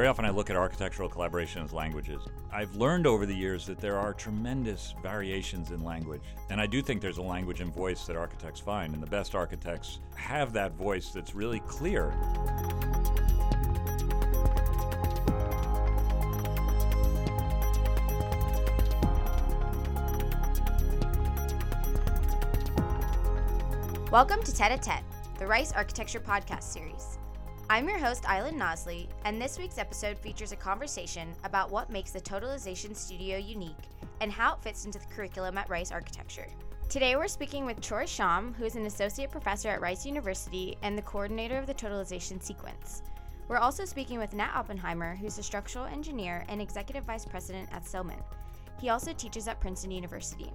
Very often I look at architectural collaboration as languages. I've learned over the years that there are tremendous variations in language. And I do think there's a language and voice that architects find, and the best architects have that voice that's really clear. Welcome to Tete a Tete, the Rice Architecture Podcast Series. I'm your host, Island Nosley, and this week's episode features a conversation about what makes the Totalization Studio unique and how it fits into the curriculum at Rice Architecture. Today we're speaking with Troy Schaum, who is an associate professor at Rice University and the coordinator of the Totalization Sequence. We're also speaking with Nat Oppenheimer, who's a structural engineer and executive vice president at Silman. He also teaches at Princeton University.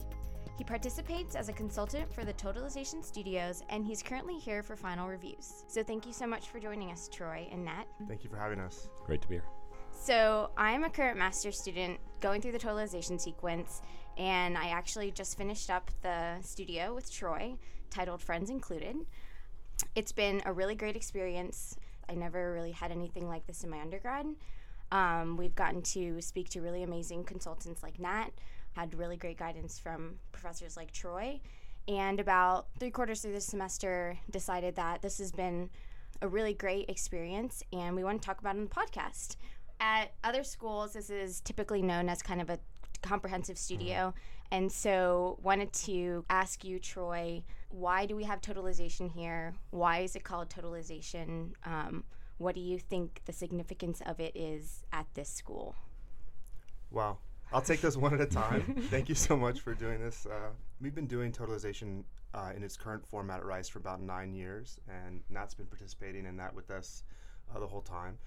He participates as a consultant for the Totalization Studios, and he's currently here for final reviews. So thank you so much for joining us, Troy and Nat. Thank you for having us. Great to be here. So I'm a current master's student going through the Totalization sequence, and I actually just finished up the studio with Troy, titled Friends Included. It's been a really great experience. I never really had anything like this in my undergrad. Um, we've gotten to speak to really amazing consultants like Nat, had really great guidance from professors like Troy. And about three quarters through the semester, decided that this has been a really great experience and we want to talk about it on the podcast. At other schools, this is typically known as kind of a comprehensive studio. And so, wanted to ask you, Troy, why do we have totalization here? Why is it called totalization? Um, what do you think the significance of it is at this school? Wow. I'll take this one at a time. Thank you so much for doing this. Uh, we've been doing totalization uh, in its current format at Rice for about nine years, and Nat's been participating in that with us uh, the whole time.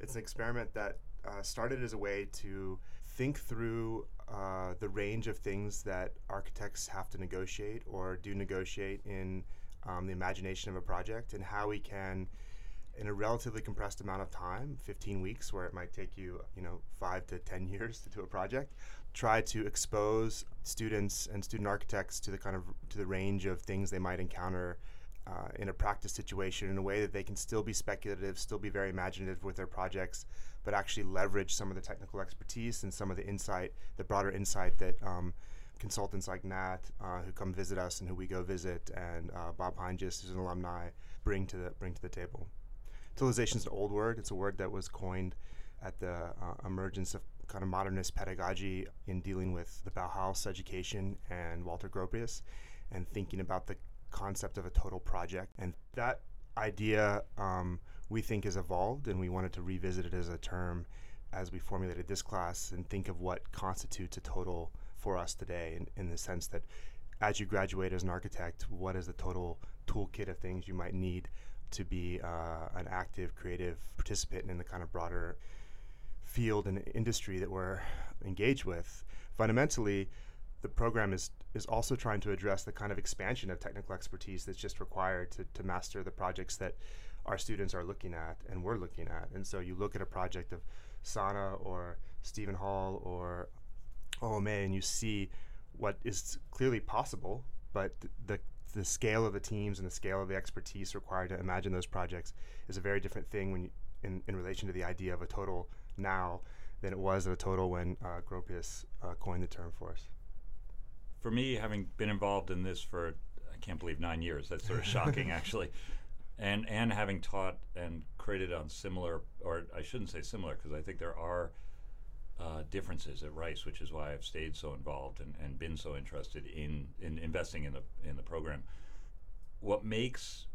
It's an experiment that uh, started as a way to think through uh, the range of things that architects have to negotiate or do negotiate in um, the imagination of a project, and how we can in a relatively compressed amount of time 15 weeks where it might take you you know five to ten years to do a project try to expose students and student architects to the kind of to the range of things they might encounter uh, in a practice situation in a way that they can still be speculative still be very imaginative with their projects but actually leverage some of the technical expertise and some of the insight the broader insight that um, consultants like Nat, uh, who come visit us and who we go visit, and uh, Bob Heintges, who's an alumni, bring to the bring to the table. Totalization is an old word. It's a word that was coined at the uh, emergence of kind of modernist pedagogy in dealing with the Bauhaus education and Walter Gropius and thinking about the concept of a total project. And that idea um, we think has evolved, and we wanted to revisit it as a term as we formulated this class and think of what constitutes a total for us today in, in the sense that as you graduate as an architect, what is the total toolkit of things you might need to be uh, an active, creative participant in the kind of broader field and industry that we're engaged with. Fundamentally, the program is is also trying to address the kind of expansion of technical expertise that's just required to, to master the projects that our students are looking at and we're looking at. And so you look at a project of SANAA or Steven Holl or OMA and you see what is clearly possible, but th- the the scale of the teams and the scale of the expertise required to imagine those projects is a very different thing when you, in, in relation to the idea of a total now than it was at a total when uh, Gropius uh, coined the term for us. For me, having been involved in this for, I can't believe nine years, that's sort of shocking actually. And, and having taught and created on similar, or I shouldn't say similar, because I think there are uh, differences at Rice, which is why I've stayed so involved and, and been so interested in, in investing in the in the program. What makes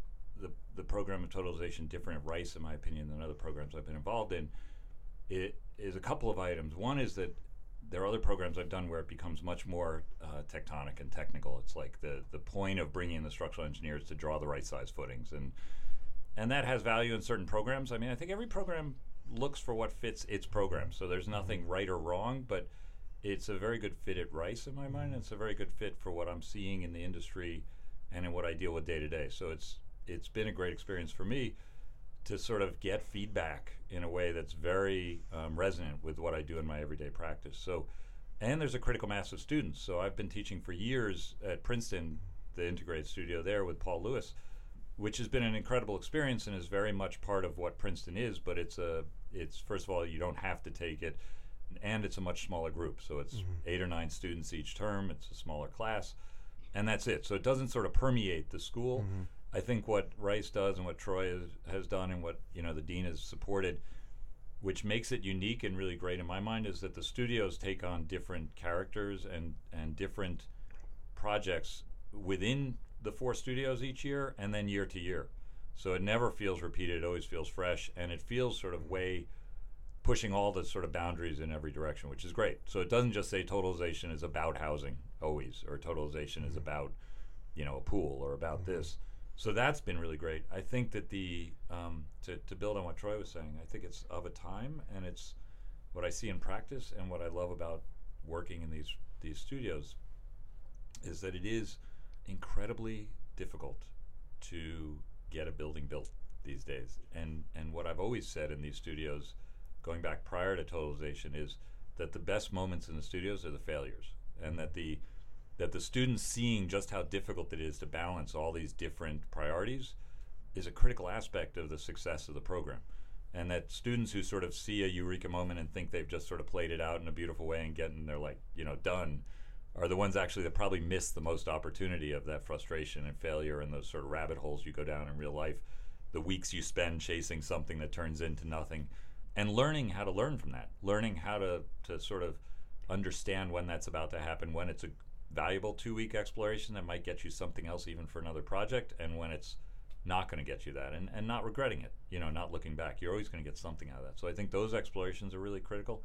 the the program of totalization different at Rice, in my opinion, than other programs I've been involved in, it is a couple of items. One is that there are other programs I've done where it becomes much more uh, tectonic and technical. It's like the the point of bringing in the structural engineers to draw the right size footings, and and that has value in certain programs. I mean, I think every program looks for what fits its program. So there's nothing right or wrong, but it's a very good fit at Rice in my mind. It's a very good fit for what I'm seeing in the industry and in what I deal with day to day. So it's it's been a great experience for me to sort of get feedback in a way that's very um, resonant with what I do in my everyday practice. So, and there's a critical mass of students. So I've been teaching for years at Princeton, the integrated studio there with Paul Lewis which has been an incredible experience and is very much part of what Princeton is. But it's a it's first of all you don't have to take it, and it's a much smaller group. So it's mm-hmm. eight or nine students each term. It's a smaller class, and that's it. So it doesn't sort of permeate the school. Mm-hmm. I think what Rice does and what Troy has, has done and what you know the dean has supported, which makes it unique and really great in my mind, is that the studios take on different characters and and different projects within the four studios each year and then year to year. So it never feels repeated, it always feels fresh, and it feels sort of way pushing all the sort of boundaries in every direction, which is great. So it doesn't just say totalization is about housing always, or totalization is about, you know, a pool or about this. So that's been really great. I think that the um, to, to build on what Troy was saying, I think it's of a time, and it's what I see in practice, and what I love about working in these these studios is that it is incredibly difficult to get a building built these days. And and what I've always said in these studios, going back prior to totalization, is that the best moments in the studios are the failures, and that the that the students seeing just how difficult it is to balance all these different priorities is a critical aspect of the success of the program. And that students who sort of see a eureka moment and think they've just sort of played it out in a beautiful way and getting they're like, you know, done are the ones actually that probably miss the most opportunity of that frustration and failure and those sort of rabbit holes you go down in real life, the weeks you spend chasing something that turns into nothing, and learning how to learn from that, learning how to, to sort of understand when that's about to happen, when it's a valuable two week exploration that might get you something else even for another project, and when it's not going to get you that, and, and not regretting it, you know, not looking back. You're always going to get something out of that. So I think those explorations are really critical.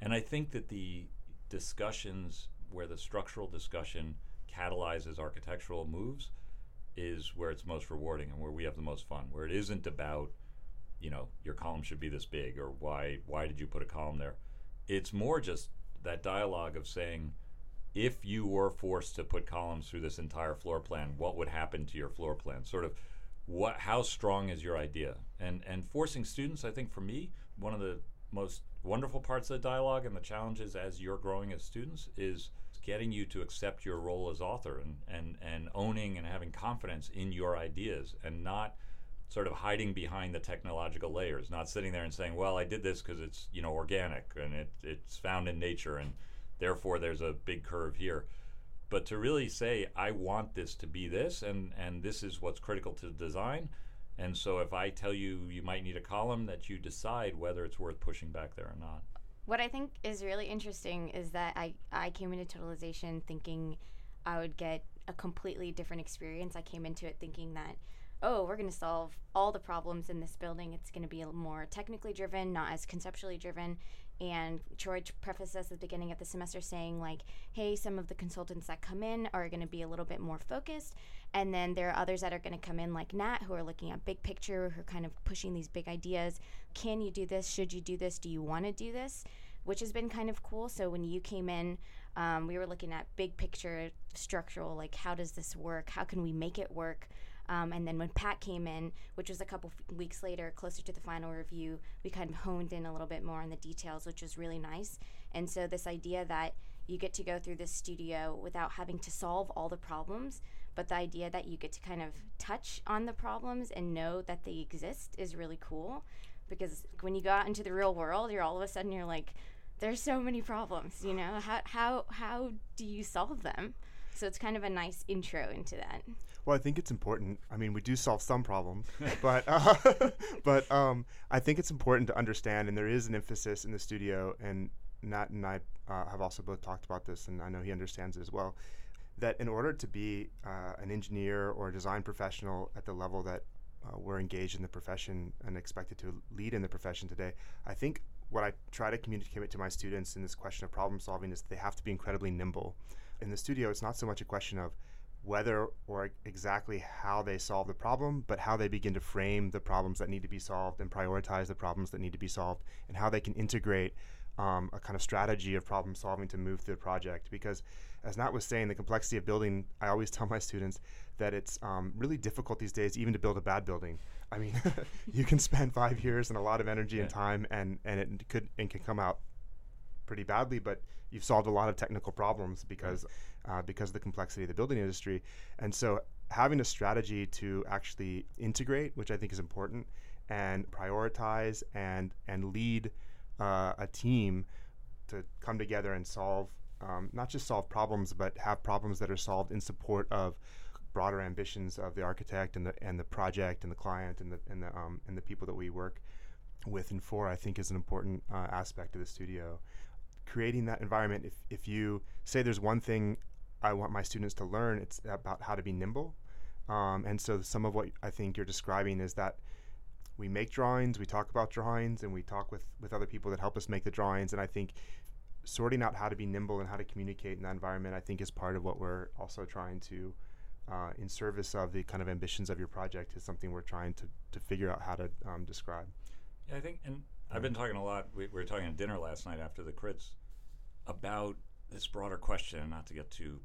And I think that the discussions where the structural discussion catalyzes architectural moves is where it's most rewarding and where we have the most fun. Where it isn't about, you know, your column should be this big or why why did you put a column there? It's more just that dialogue of saying, if you were forced to put columns through this entire floor plan, what would happen to your floor plan? Sort of what how strong is your idea? And and forcing students, I think for me, one of the most wonderful parts of the dialogue and the challenges as you're growing as students is getting you to accept your role as author and, and, and owning and having confidence in your ideas and not sort of hiding behind the technological layers, not sitting there and saying, well, I did this because it's, you know, organic and it, it's found in nature and therefore there's a big curve here. But to really say, I want this to be this and, and this is what's critical to design. And so if I tell you you might need a column, that you decide whether it's worth pushing back there or not. What I think is really interesting is that I, I came into totalization thinking I would get a completely different experience. I came into it thinking that, oh, we're going to solve all the problems in this building. It's going to be more technically driven, not as conceptually driven. And George prefaced us at the beginning of the semester saying, like, hey, some of the consultants that come in are going to be a little bit more focused. And then there are others that are going to come in, like Nat, who are looking at big picture, who are kind of pushing these big ideas. Can you do this? Should you do this? Do you want to do this? Which has been kind of cool. So when you came in, um, we were looking at big picture, structural, like, how does this work? How can we make it work? Um, and then when Pat came in, which was a couple f- weeks later, closer to the final review, we kind of honed in a little bit more on the details, which was really nice. And so, this idea that you get to go through this studio without having to solve all the problems, but the idea that you get to kind of touch on the problems and know that they exist is really cool. Because when you go out into the real world, you're all of a sudden you're like, there's so many problems, you know? How, how, how do you solve them? So it's kind of a nice intro into that. Well, I think it's important. I mean, we do solve some problems, but uh, but um, I think it's important to understand, and there is an emphasis in the studio, and Nat and I uh, have also both talked about this, and I know he understands it as well. That in order to be uh, an engineer or a design professional at the level that uh, we're engaged in the profession and expected to lead in the profession today, I think what I try to communicate to my students in this question of problem solving is they have to be incredibly nimble. In the studio, it's not so much a question of whether or exactly how they solve the problem, but how they begin to frame the problems that need to be solved and prioritize the problems that need to be solved, and how they can integrate um, a kind of strategy of problem solving to move through the project. Because, as Nat was saying, the complexity of building, I always tell my students that it's um, really difficult these days even to build a bad building. I mean, you can spend five years and a lot of energy and time, and, and it could and can come out pretty badly, but you've solved a lot of technical problems because uh, because of the complexity of the building industry. And so having a strategy to actually integrate, which I think is important, and prioritize and and lead uh, a team to come together and solve um, not just solve problems, but have problems that are solved in support of broader ambitions of the architect and the and the project and the client and the and the um, and the people that we work with and for. I think is an important uh, aspect of the studio. Creating that environment. If if you say there's one thing I want my students to learn, it's about how to be nimble. Um, and so some of what I think you're describing is that we make drawings, we talk about drawings, and we talk with, with other people that help us make the drawings. And I think sorting out how to be nimble and how to communicate in that environment, I think, is part of what we're also trying to, uh, in service of the kind of ambitions of your project, is something we're trying to, to figure out how to um, describe. Yeah, I think, and I've been talking a lot. We, we were talking at dinner last night after the crits about this broader question, and not to get too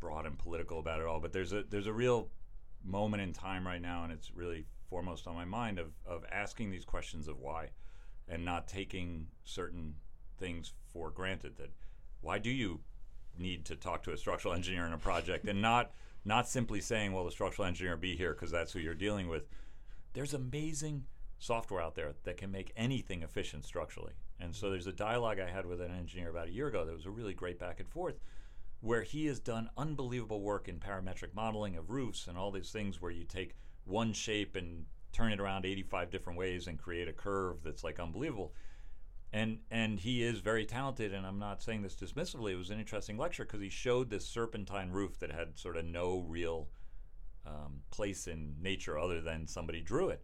broad and political about it all, but there's a there's a real moment in time right now, and it's really foremost on my mind of of asking these questions of why, and not taking certain things for granted. That why do you need to talk to a structural engineer in a project, and not not simply saying, well, the structural engineer be here because that's who you're dealing with. There's amazing software out there that can make anything efficient structurally. And so there's a dialogue I had with an engineer about a year ago that was a really great back and forth where he has done unbelievable work in parametric modeling of roofs and all these things where you take one shape and turn it around 85 different ways and create a curve that's like unbelievable. And and he is very talented and I'm not saying this dismissively. It was an interesting lecture because he showed this serpentine roof that had sort of no real um, place in nature other than somebody drew it.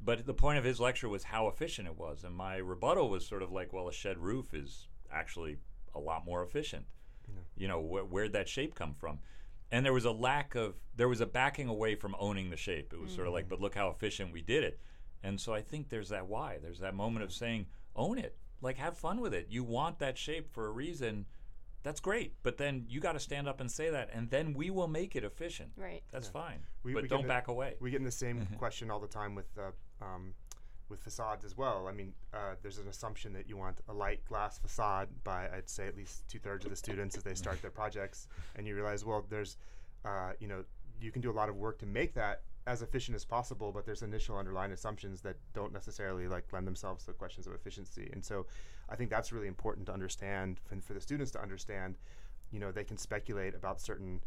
But the point of his lecture was how efficient it was, and my rebuttal was sort of like, well, a shed roof is actually a lot more efficient you know, wh- where'd that shape come from? And there was a lack of, there was a backing away from owning the shape. It was mm-hmm. sort of like, but look how efficient we did it. And so I think there's that why. There's that moment of saying, own it. Like, have fun with it. You want that shape for a reason. That's great. But then you got to stand up and say that, and then we will make it efficient. Right. That's yeah. fine. We, but we don't back away. We get in the same question all the time with uh, um, with facades as well. I mean, uh, there's an assumption that you want a light glass facade by, I'd say, at least two thirds of the students as they start their projects, and you realize, well, there's, uh, you know, you can do a lot of work to make that as efficient as possible, but there's initial underlying assumptions that don't necessarily like lend themselves to questions of efficiency. And so, I think that's really important to understand, and for the students to understand. You know, they can speculate about certain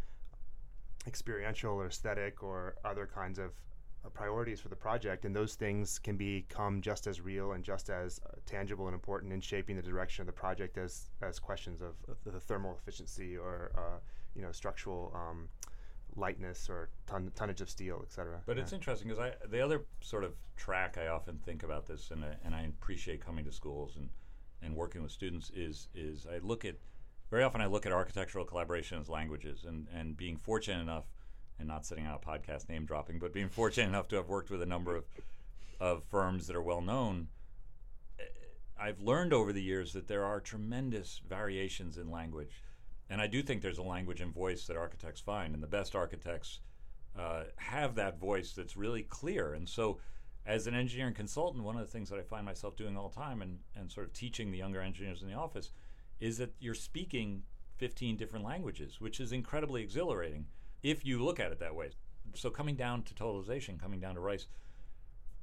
experiential or aesthetic or other kinds of uh, priorities for the project, and those things can become just as real and just as uh, tangible and important in shaping the direction of the project as as questions of, the thermal efficiency or uh, you know structural um, lightness or ton- tonnage of steel, et cetera. But yeah. it's interesting because I the other sort of track I often think about this, and I, and I appreciate coming to schools and and working with students is is I look at very often I look at architectural collaboration as languages, and and being fortunate enough and not sitting on a podcast name dropping, but being fortunate enough to have worked with a number of, of firms that are well known, eh, I've learned over the years that there are tremendous variations in language. And I do think there's a language and voice that architects find, and the best architects uh, have that voice that's really clear. And so, as an engineering consultant, one of the things that I find myself doing all the time and, and sort of teaching the younger engineers in the office is that you're speaking 15 different languages, which is incredibly exhilarating if you look at it that way. So coming down to totalization, coming down to Rice,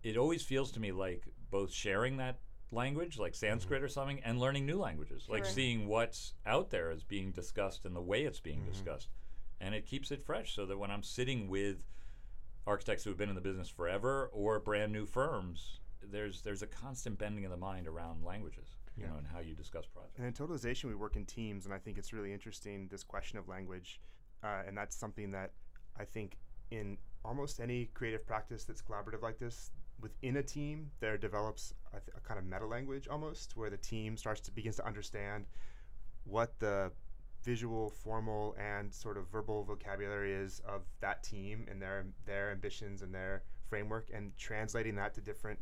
it always feels to me like both sharing that language, like Sanskrit mm-hmm. or something, and learning new languages, sure. like seeing what's out there is being discussed and the way it's being mm-hmm. discussed. And it keeps it fresh so that when I'm sitting with architects who have been in the business forever or brand new firms, there's there's a constant bending of the mind around languages, you yeah. know, and how you discuss projects. And in totalization, we work in teams, and I think it's really interesting this question of language uh, and that's something that I think in almost any creative practice that's collaborative like this, within a team, there develops a, th- a kind of meta language almost, where the team starts to begins to understand what the visual, formal, and sort of verbal vocabulary is of that team and their their ambitions and their framework, and translating that to different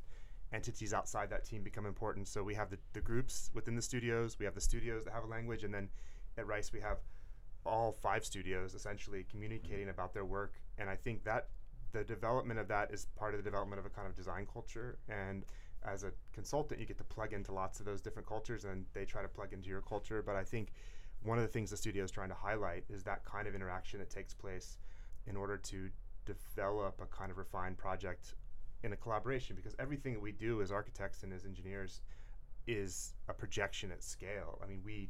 entities outside that team become important. So we have the, the groups within the studios, we have the studios that have a language, and then at Rice we have all five studios essentially communicating about their work. And I think that the development of that is part of the development of a kind of design culture. And as a consultant, you get to plug into lots of those different cultures and they try to plug into your culture. But I think one of the things the studio is trying to highlight is that kind of interaction that takes place in order to develop a kind of refined project in a collaboration because everything that we do as architects and as engineers is a projection at scale. I mean, we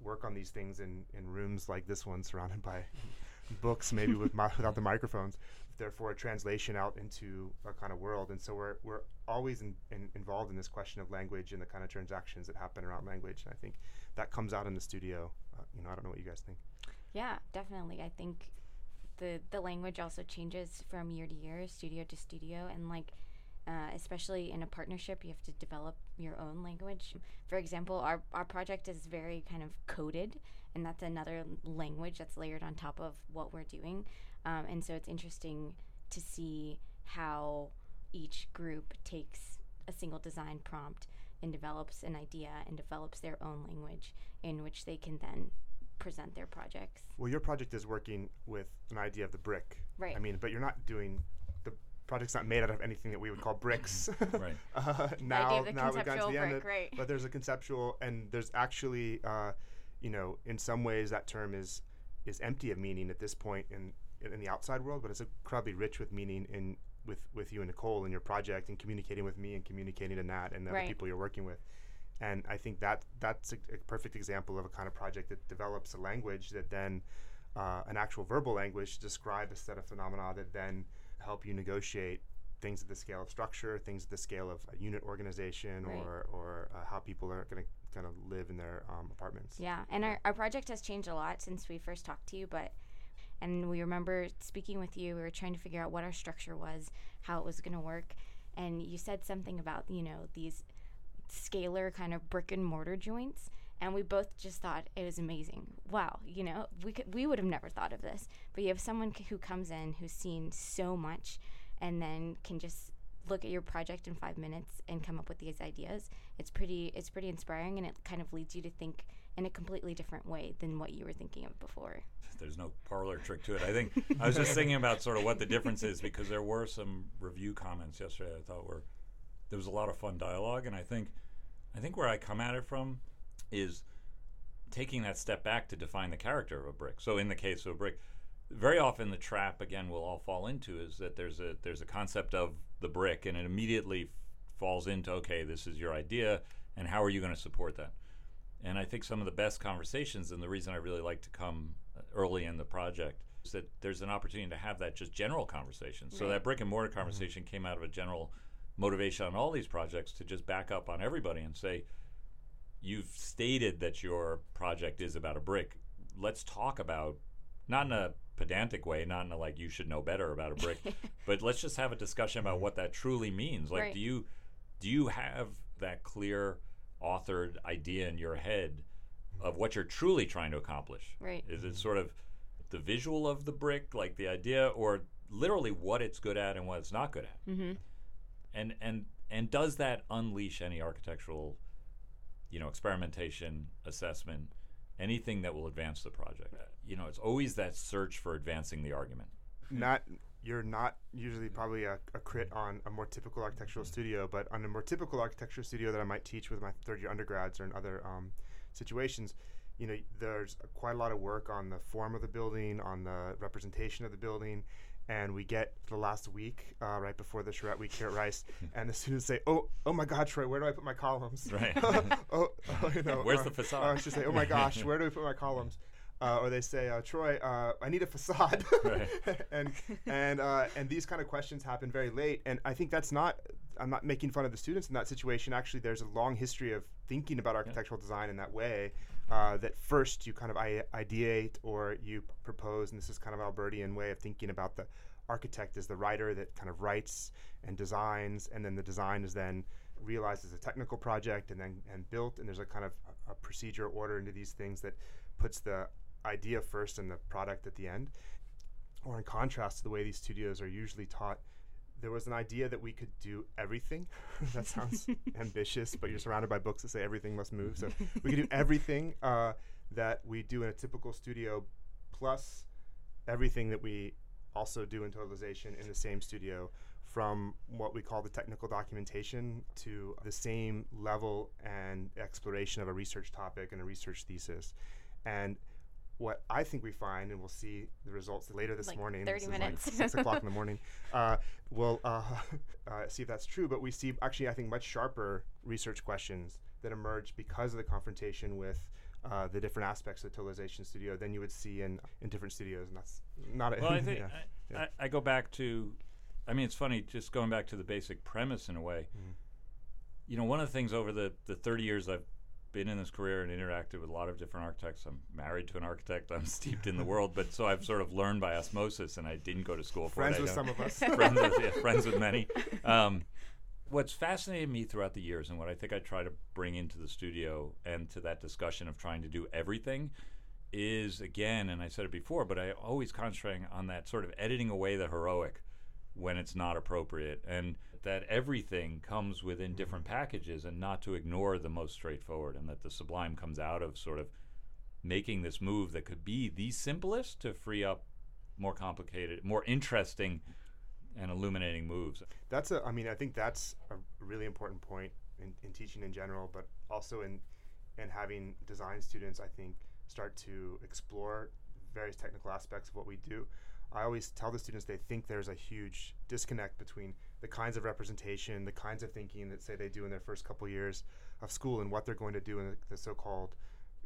work on these things in, in rooms like this one, surrounded by books, maybe with without the microphones. Therefore, a translation out into a kind of world, and so we're we're always in, in, involved in this question of language and the kind of transactions that happen around language. And I think that comes out in the studio. Uh, you know, I don't know what you guys think. Yeah, definitely. I think the the language also changes from year to year, studio to studio, and like uh, especially in a partnership, you have to develop your own language. For example, our our project is very kind of coded, and that's another language that's layered on top of what we're doing. Um, and so it's interesting to see how each group takes a single design prompt and develops an idea and develops their own language in which they can then present their projects. Well, your project is working with an idea of the brick. Right. I mean, but you're not doing the project's not made out of anything that we would call bricks. Right. uh, now, the now we've gotten to conceptual the end. of- right. But there's a conceptual, and there's actually, uh, you know, in some ways that term is is empty of meaning at this point in in the outside world, but it's incredibly rich with meaning in with with you and Nicole and your project and communicating with me and communicating to Nat and the Right. people you're working with. And I think that that's a, a perfect example of a kind of project that develops a language that then uh, an actual verbal language to describe a set of phenomena that then help you negotiate things at the scale of structure, things at the scale of a unit organization, Right. or or uh, how people are going to kind of live in their um, apartments. Yeah, and our, our project has changed a lot since we first talked to you, but and we remember speaking with you, we were trying to figure out what our structure was, how it was going to work, and you said something about, you know, these scalar kind of brick and mortar joints, and we both just thought it was amazing. Wow, you know, we could, we would have never thought of this. But you have someone c- who comes in who's seen so much and then can just look at your project in 5 minutes and come up with these ideas. It's pretty it's pretty inspiring and it kind of leads you to think in a completely different way than what you were thinking of before. There's no parlor trick to it. I think I was just thinking about sort of what the difference is because there were some review comments yesterday I thought were there was a lot of fun dialogue and I think I think where I come at it from is taking that step back to define the character of a brick. So in the case of a brick, very often the trap again we'll all fall into is that there's a there's a concept of the brick and it immediately falls into okay this is your idea and how are you going to support that and I think some of the best conversations, and the reason I really like to come uh, early in the project, is that there's an opportunity to have that just general conversation. So Right. that brick and mortar conversation came out of a general motivation on all these projects to just back up on everybody and say, you've stated that your project is about a brick. Let's talk about, not in a pedantic way, not in a like you should know better about a brick, but let's just have a discussion about what that truly means. Like, Right. do you do you have that clear authored idea in your head of what you're truly trying to accomplish? Right. Is it sort of the visual of the brick, like the idea, or literally what it's good at and what it's not good at? Mm-hmm. And and and does that unleash any architectural, you know, experimentation, assessment, anything that will advance the project? You know, it's always that search for advancing the argument. not you're not usually probably a, a crit on a more typical architectural studio, but on a more typical architectural studio that I might teach with my third year undergrads or in other um, situations, you know, there's quite a lot of work on the form of the building, on the representation of the building. And we get the last week, uh, right before the charrette week here at Rice, and the students say, "Oh, oh my God, Troy, where do I put my columns? Right. oh, oh, you know, Where's or- the facade? I should say, "Oh my gosh, where do I put my columns?" Uh, or they say, uh, "Troy, uh, I need a facade," Right. and and uh, and these kind of questions happen very late. And I think that's not. I'm not making fun of the students in that situation. Actually, there's a long history of thinking about architectural design in that way. Uh, that first you kind of I- ideate or you propose, and this is kind of Albertian way of thinking about the architect as the writer that kind of writes and designs, and then the design is then realized as a technical project and then and built. And there's a kind of a, a procedure order into these things that puts the idea first and the product at the end. Or in contrast to the way these studios are usually taught, there was an idea that we could do everything. that sounds ambitious, but you're surrounded by books that say everything must move. So we could do everything uh, that we do in a typical studio, plus everything that we also do in totalization in the same studio from what we call the technical documentation to the same level and exploration of a research topic and a research thesis. And what I think we find, and we'll see the results later this Like morning. 30 this is minutes. like six o'clock in the morning. Uh, we'll uh, uh, see if that's true. But we see actually, I think, much sharper research questions that emerge because of the confrontation with uh, the different aspects of the totalization studio than you would see in, in different studios, and that's not a Well, I think yeah. I, yeah. I, I go back to, I mean, it's funny just going back to the basic premise in a way. Mm. You know, one of the things over the the 30 years I've been in this career and interacted with a lot of different architects. I'm married to an architect. I'm steeped in the world, but so I've sort of learned by osmosis, and I didn't go to school for friends it. With some of us. friends with yeah, friends with many. Um, what's fascinated me throughout the years, and what I think I try to bring into the studio and to that discussion of trying to do everything, is again, and I said it before, but I always concentrating on that sort of editing away the heroic when it's not appropriate, and that everything comes within mm-hmm. different packages, and not to ignore the most straightforward, and that the sublime comes out of sort of making this move that could be the simplest to free up more complicated, more interesting and illuminating moves. That's a. I mean, I think that's a really important point in, in teaching in general, but also in in having design students. I think start to explore various technical aspects of what we do. I always tell the students they think there's a huge disconnect between the kinds of representation, the kinds of thinking that say they do in their first couple years of school, and what they're going to do in the, the so-called,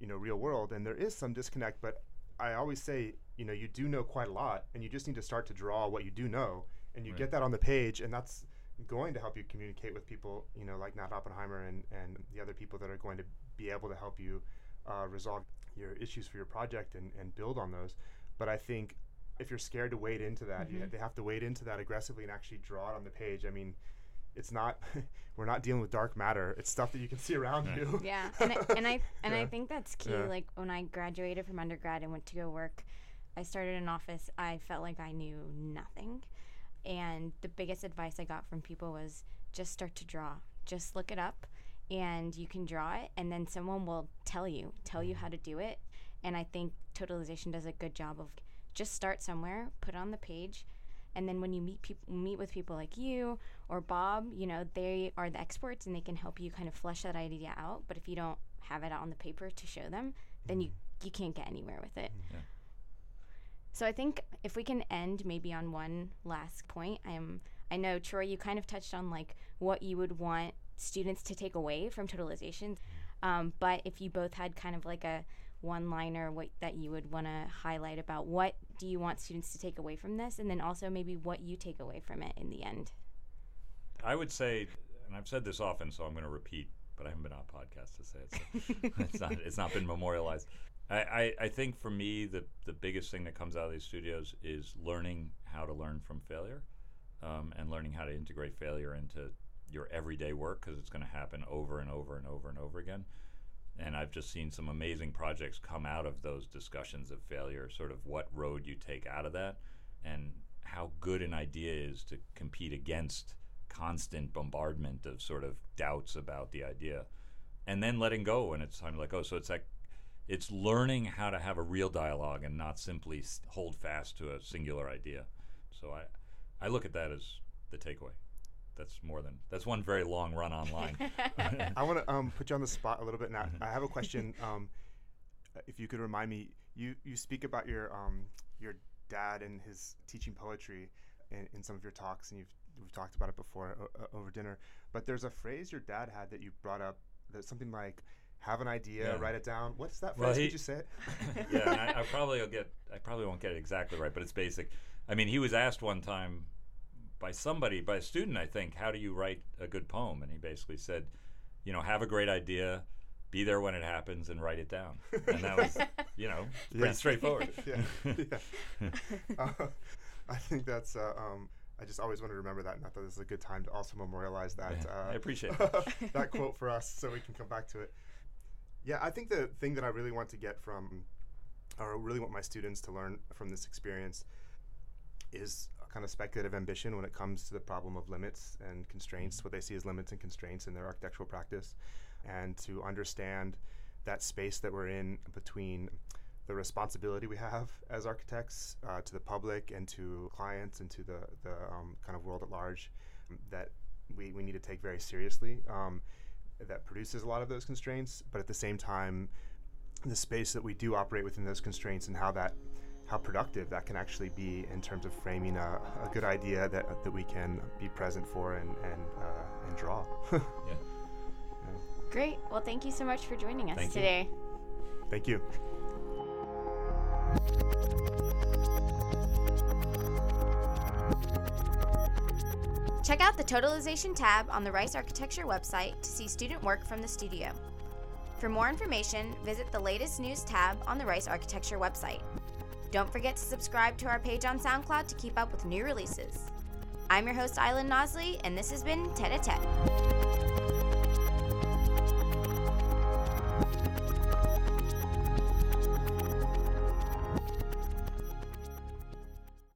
you know, real world. And there is some disconnect, but I always say, you know, you do know quite a lot, and you just need to start to draw what you do know, and you Right. get that on the page, and that's going to help you communicate with people, you know, like Nat Oppenheimer and, and the other people that are going to be able to help you uh, resolve your issues for your project and, and build on those. But I think if you're scared to wade into that, you, Mhm. they have to wade into that aggressively and actually draw it on the page. I mean, it's not, we're not dealing with dark matter. It's stuff that you can see around Right. you. Yeah, and I, and I and I think that's key. Yeah. Like when I graduated from undergrad and went to go work, I started an office. I felt like I knew nothing, and the biggest advice I got from people was just start to draw. Just look it up, and you can draw it, and then someone will tell you tell you how to do it. And I think totalization does a good job of just start somewhere, put on the page, and then when you meet people meet with people like you or Bob, you know, they are the experts and they can help you kind of flesh that idea out. But if you don't have it on the paper to show them, then you mm-hmm. you can't get anywhere with it. Yeah. So I think if we can end maybe on one last point, I'm I know Troy, you kind of touched on like what you would want students to take away from totalization, mm-hmm. um, but if you both had kind of like a one liner what that you would want to highlight about what do you want students to take away from this and then also maybe what you take away from it in the end I would say, and I've said this often, so I'm going to repeat, but I haven't been on a podcast to say it. So it's not it's not been memorialized. I, I, I think for me the the biggest thing that comes out of these studios is learning how to learn from failure, um, and learning how to integrate failure into your everyday work because it's going to happen over and over and over and over again. And I've just seen some amazing projects come out of those discussions of failure, sort of what road you take out of that, and how good an idea is to compete against constant bombardment of sort of doubts about the idea and then letting go. When it's time to oh, let go so it's like it's learning how to have a real dialogue and not simply hold fast to a singular idea. So i i look at that as the takeaway that's more than that's one very long run online I want to um, put you on the spot a little bit now. Mm-hmm. I have a question. Um, if you could remind me, you, you speak about your um, your dad and his teaching poetry in, in some of your talks, and you've we've talked about it before o- o- over dinner. But there's a phrase your dad had that you brought up. That's something like, "Have an idea, Yeah. write it down." What's that Well, phrase? he- Could you say it? yeah, and I, I probably will get. I probably won't get it exactly right, but it's basic. I mean, he was asked one time by somebody, by a student, I think, how do you write a good poem? And he basically said, you know, have a great idea, be there when it happens, and write it down. And that was, you know, pretty Yeah. straightforward. yeah. yeah. Uh, I think that's. Uh, um, I just always want to remember that, and I thought this is a good time to also memorialize that. Yeah, uh, I appreciate that. that quote for us, so we can come back to it. Yeah, I think the thing that I really want to get from, or really want my students to learn from this experience, is kind of speculative ambition when it comes to the problem of limits and constraints, what they see as limits and constraints in their architectural practice, and to understand that space that we're in between the responsibility we have as architects uh, to the public and to clients and to the, the um, kind of world at large um, that we, we need to take very seriously um, that produces a lot of those constraints. But at the same time the space that we do operate within those constraints and how that how productive that can actually be in terms of framing a, a good idea that, that we can be present for and and, uh, and draw. Yeah. Great. Well, thank you so much for joining us Thank you. today. Thank you. Check out the Totalization tab on the Rice Architecture website to see student work from the studio. For more information, visit the latest news tab on the Rice Architecture website. Don't forget to subscribe to our page on SoundCloud to keep up with new releases. I'm your host, Island Nosley, and this has been Tete a Tete.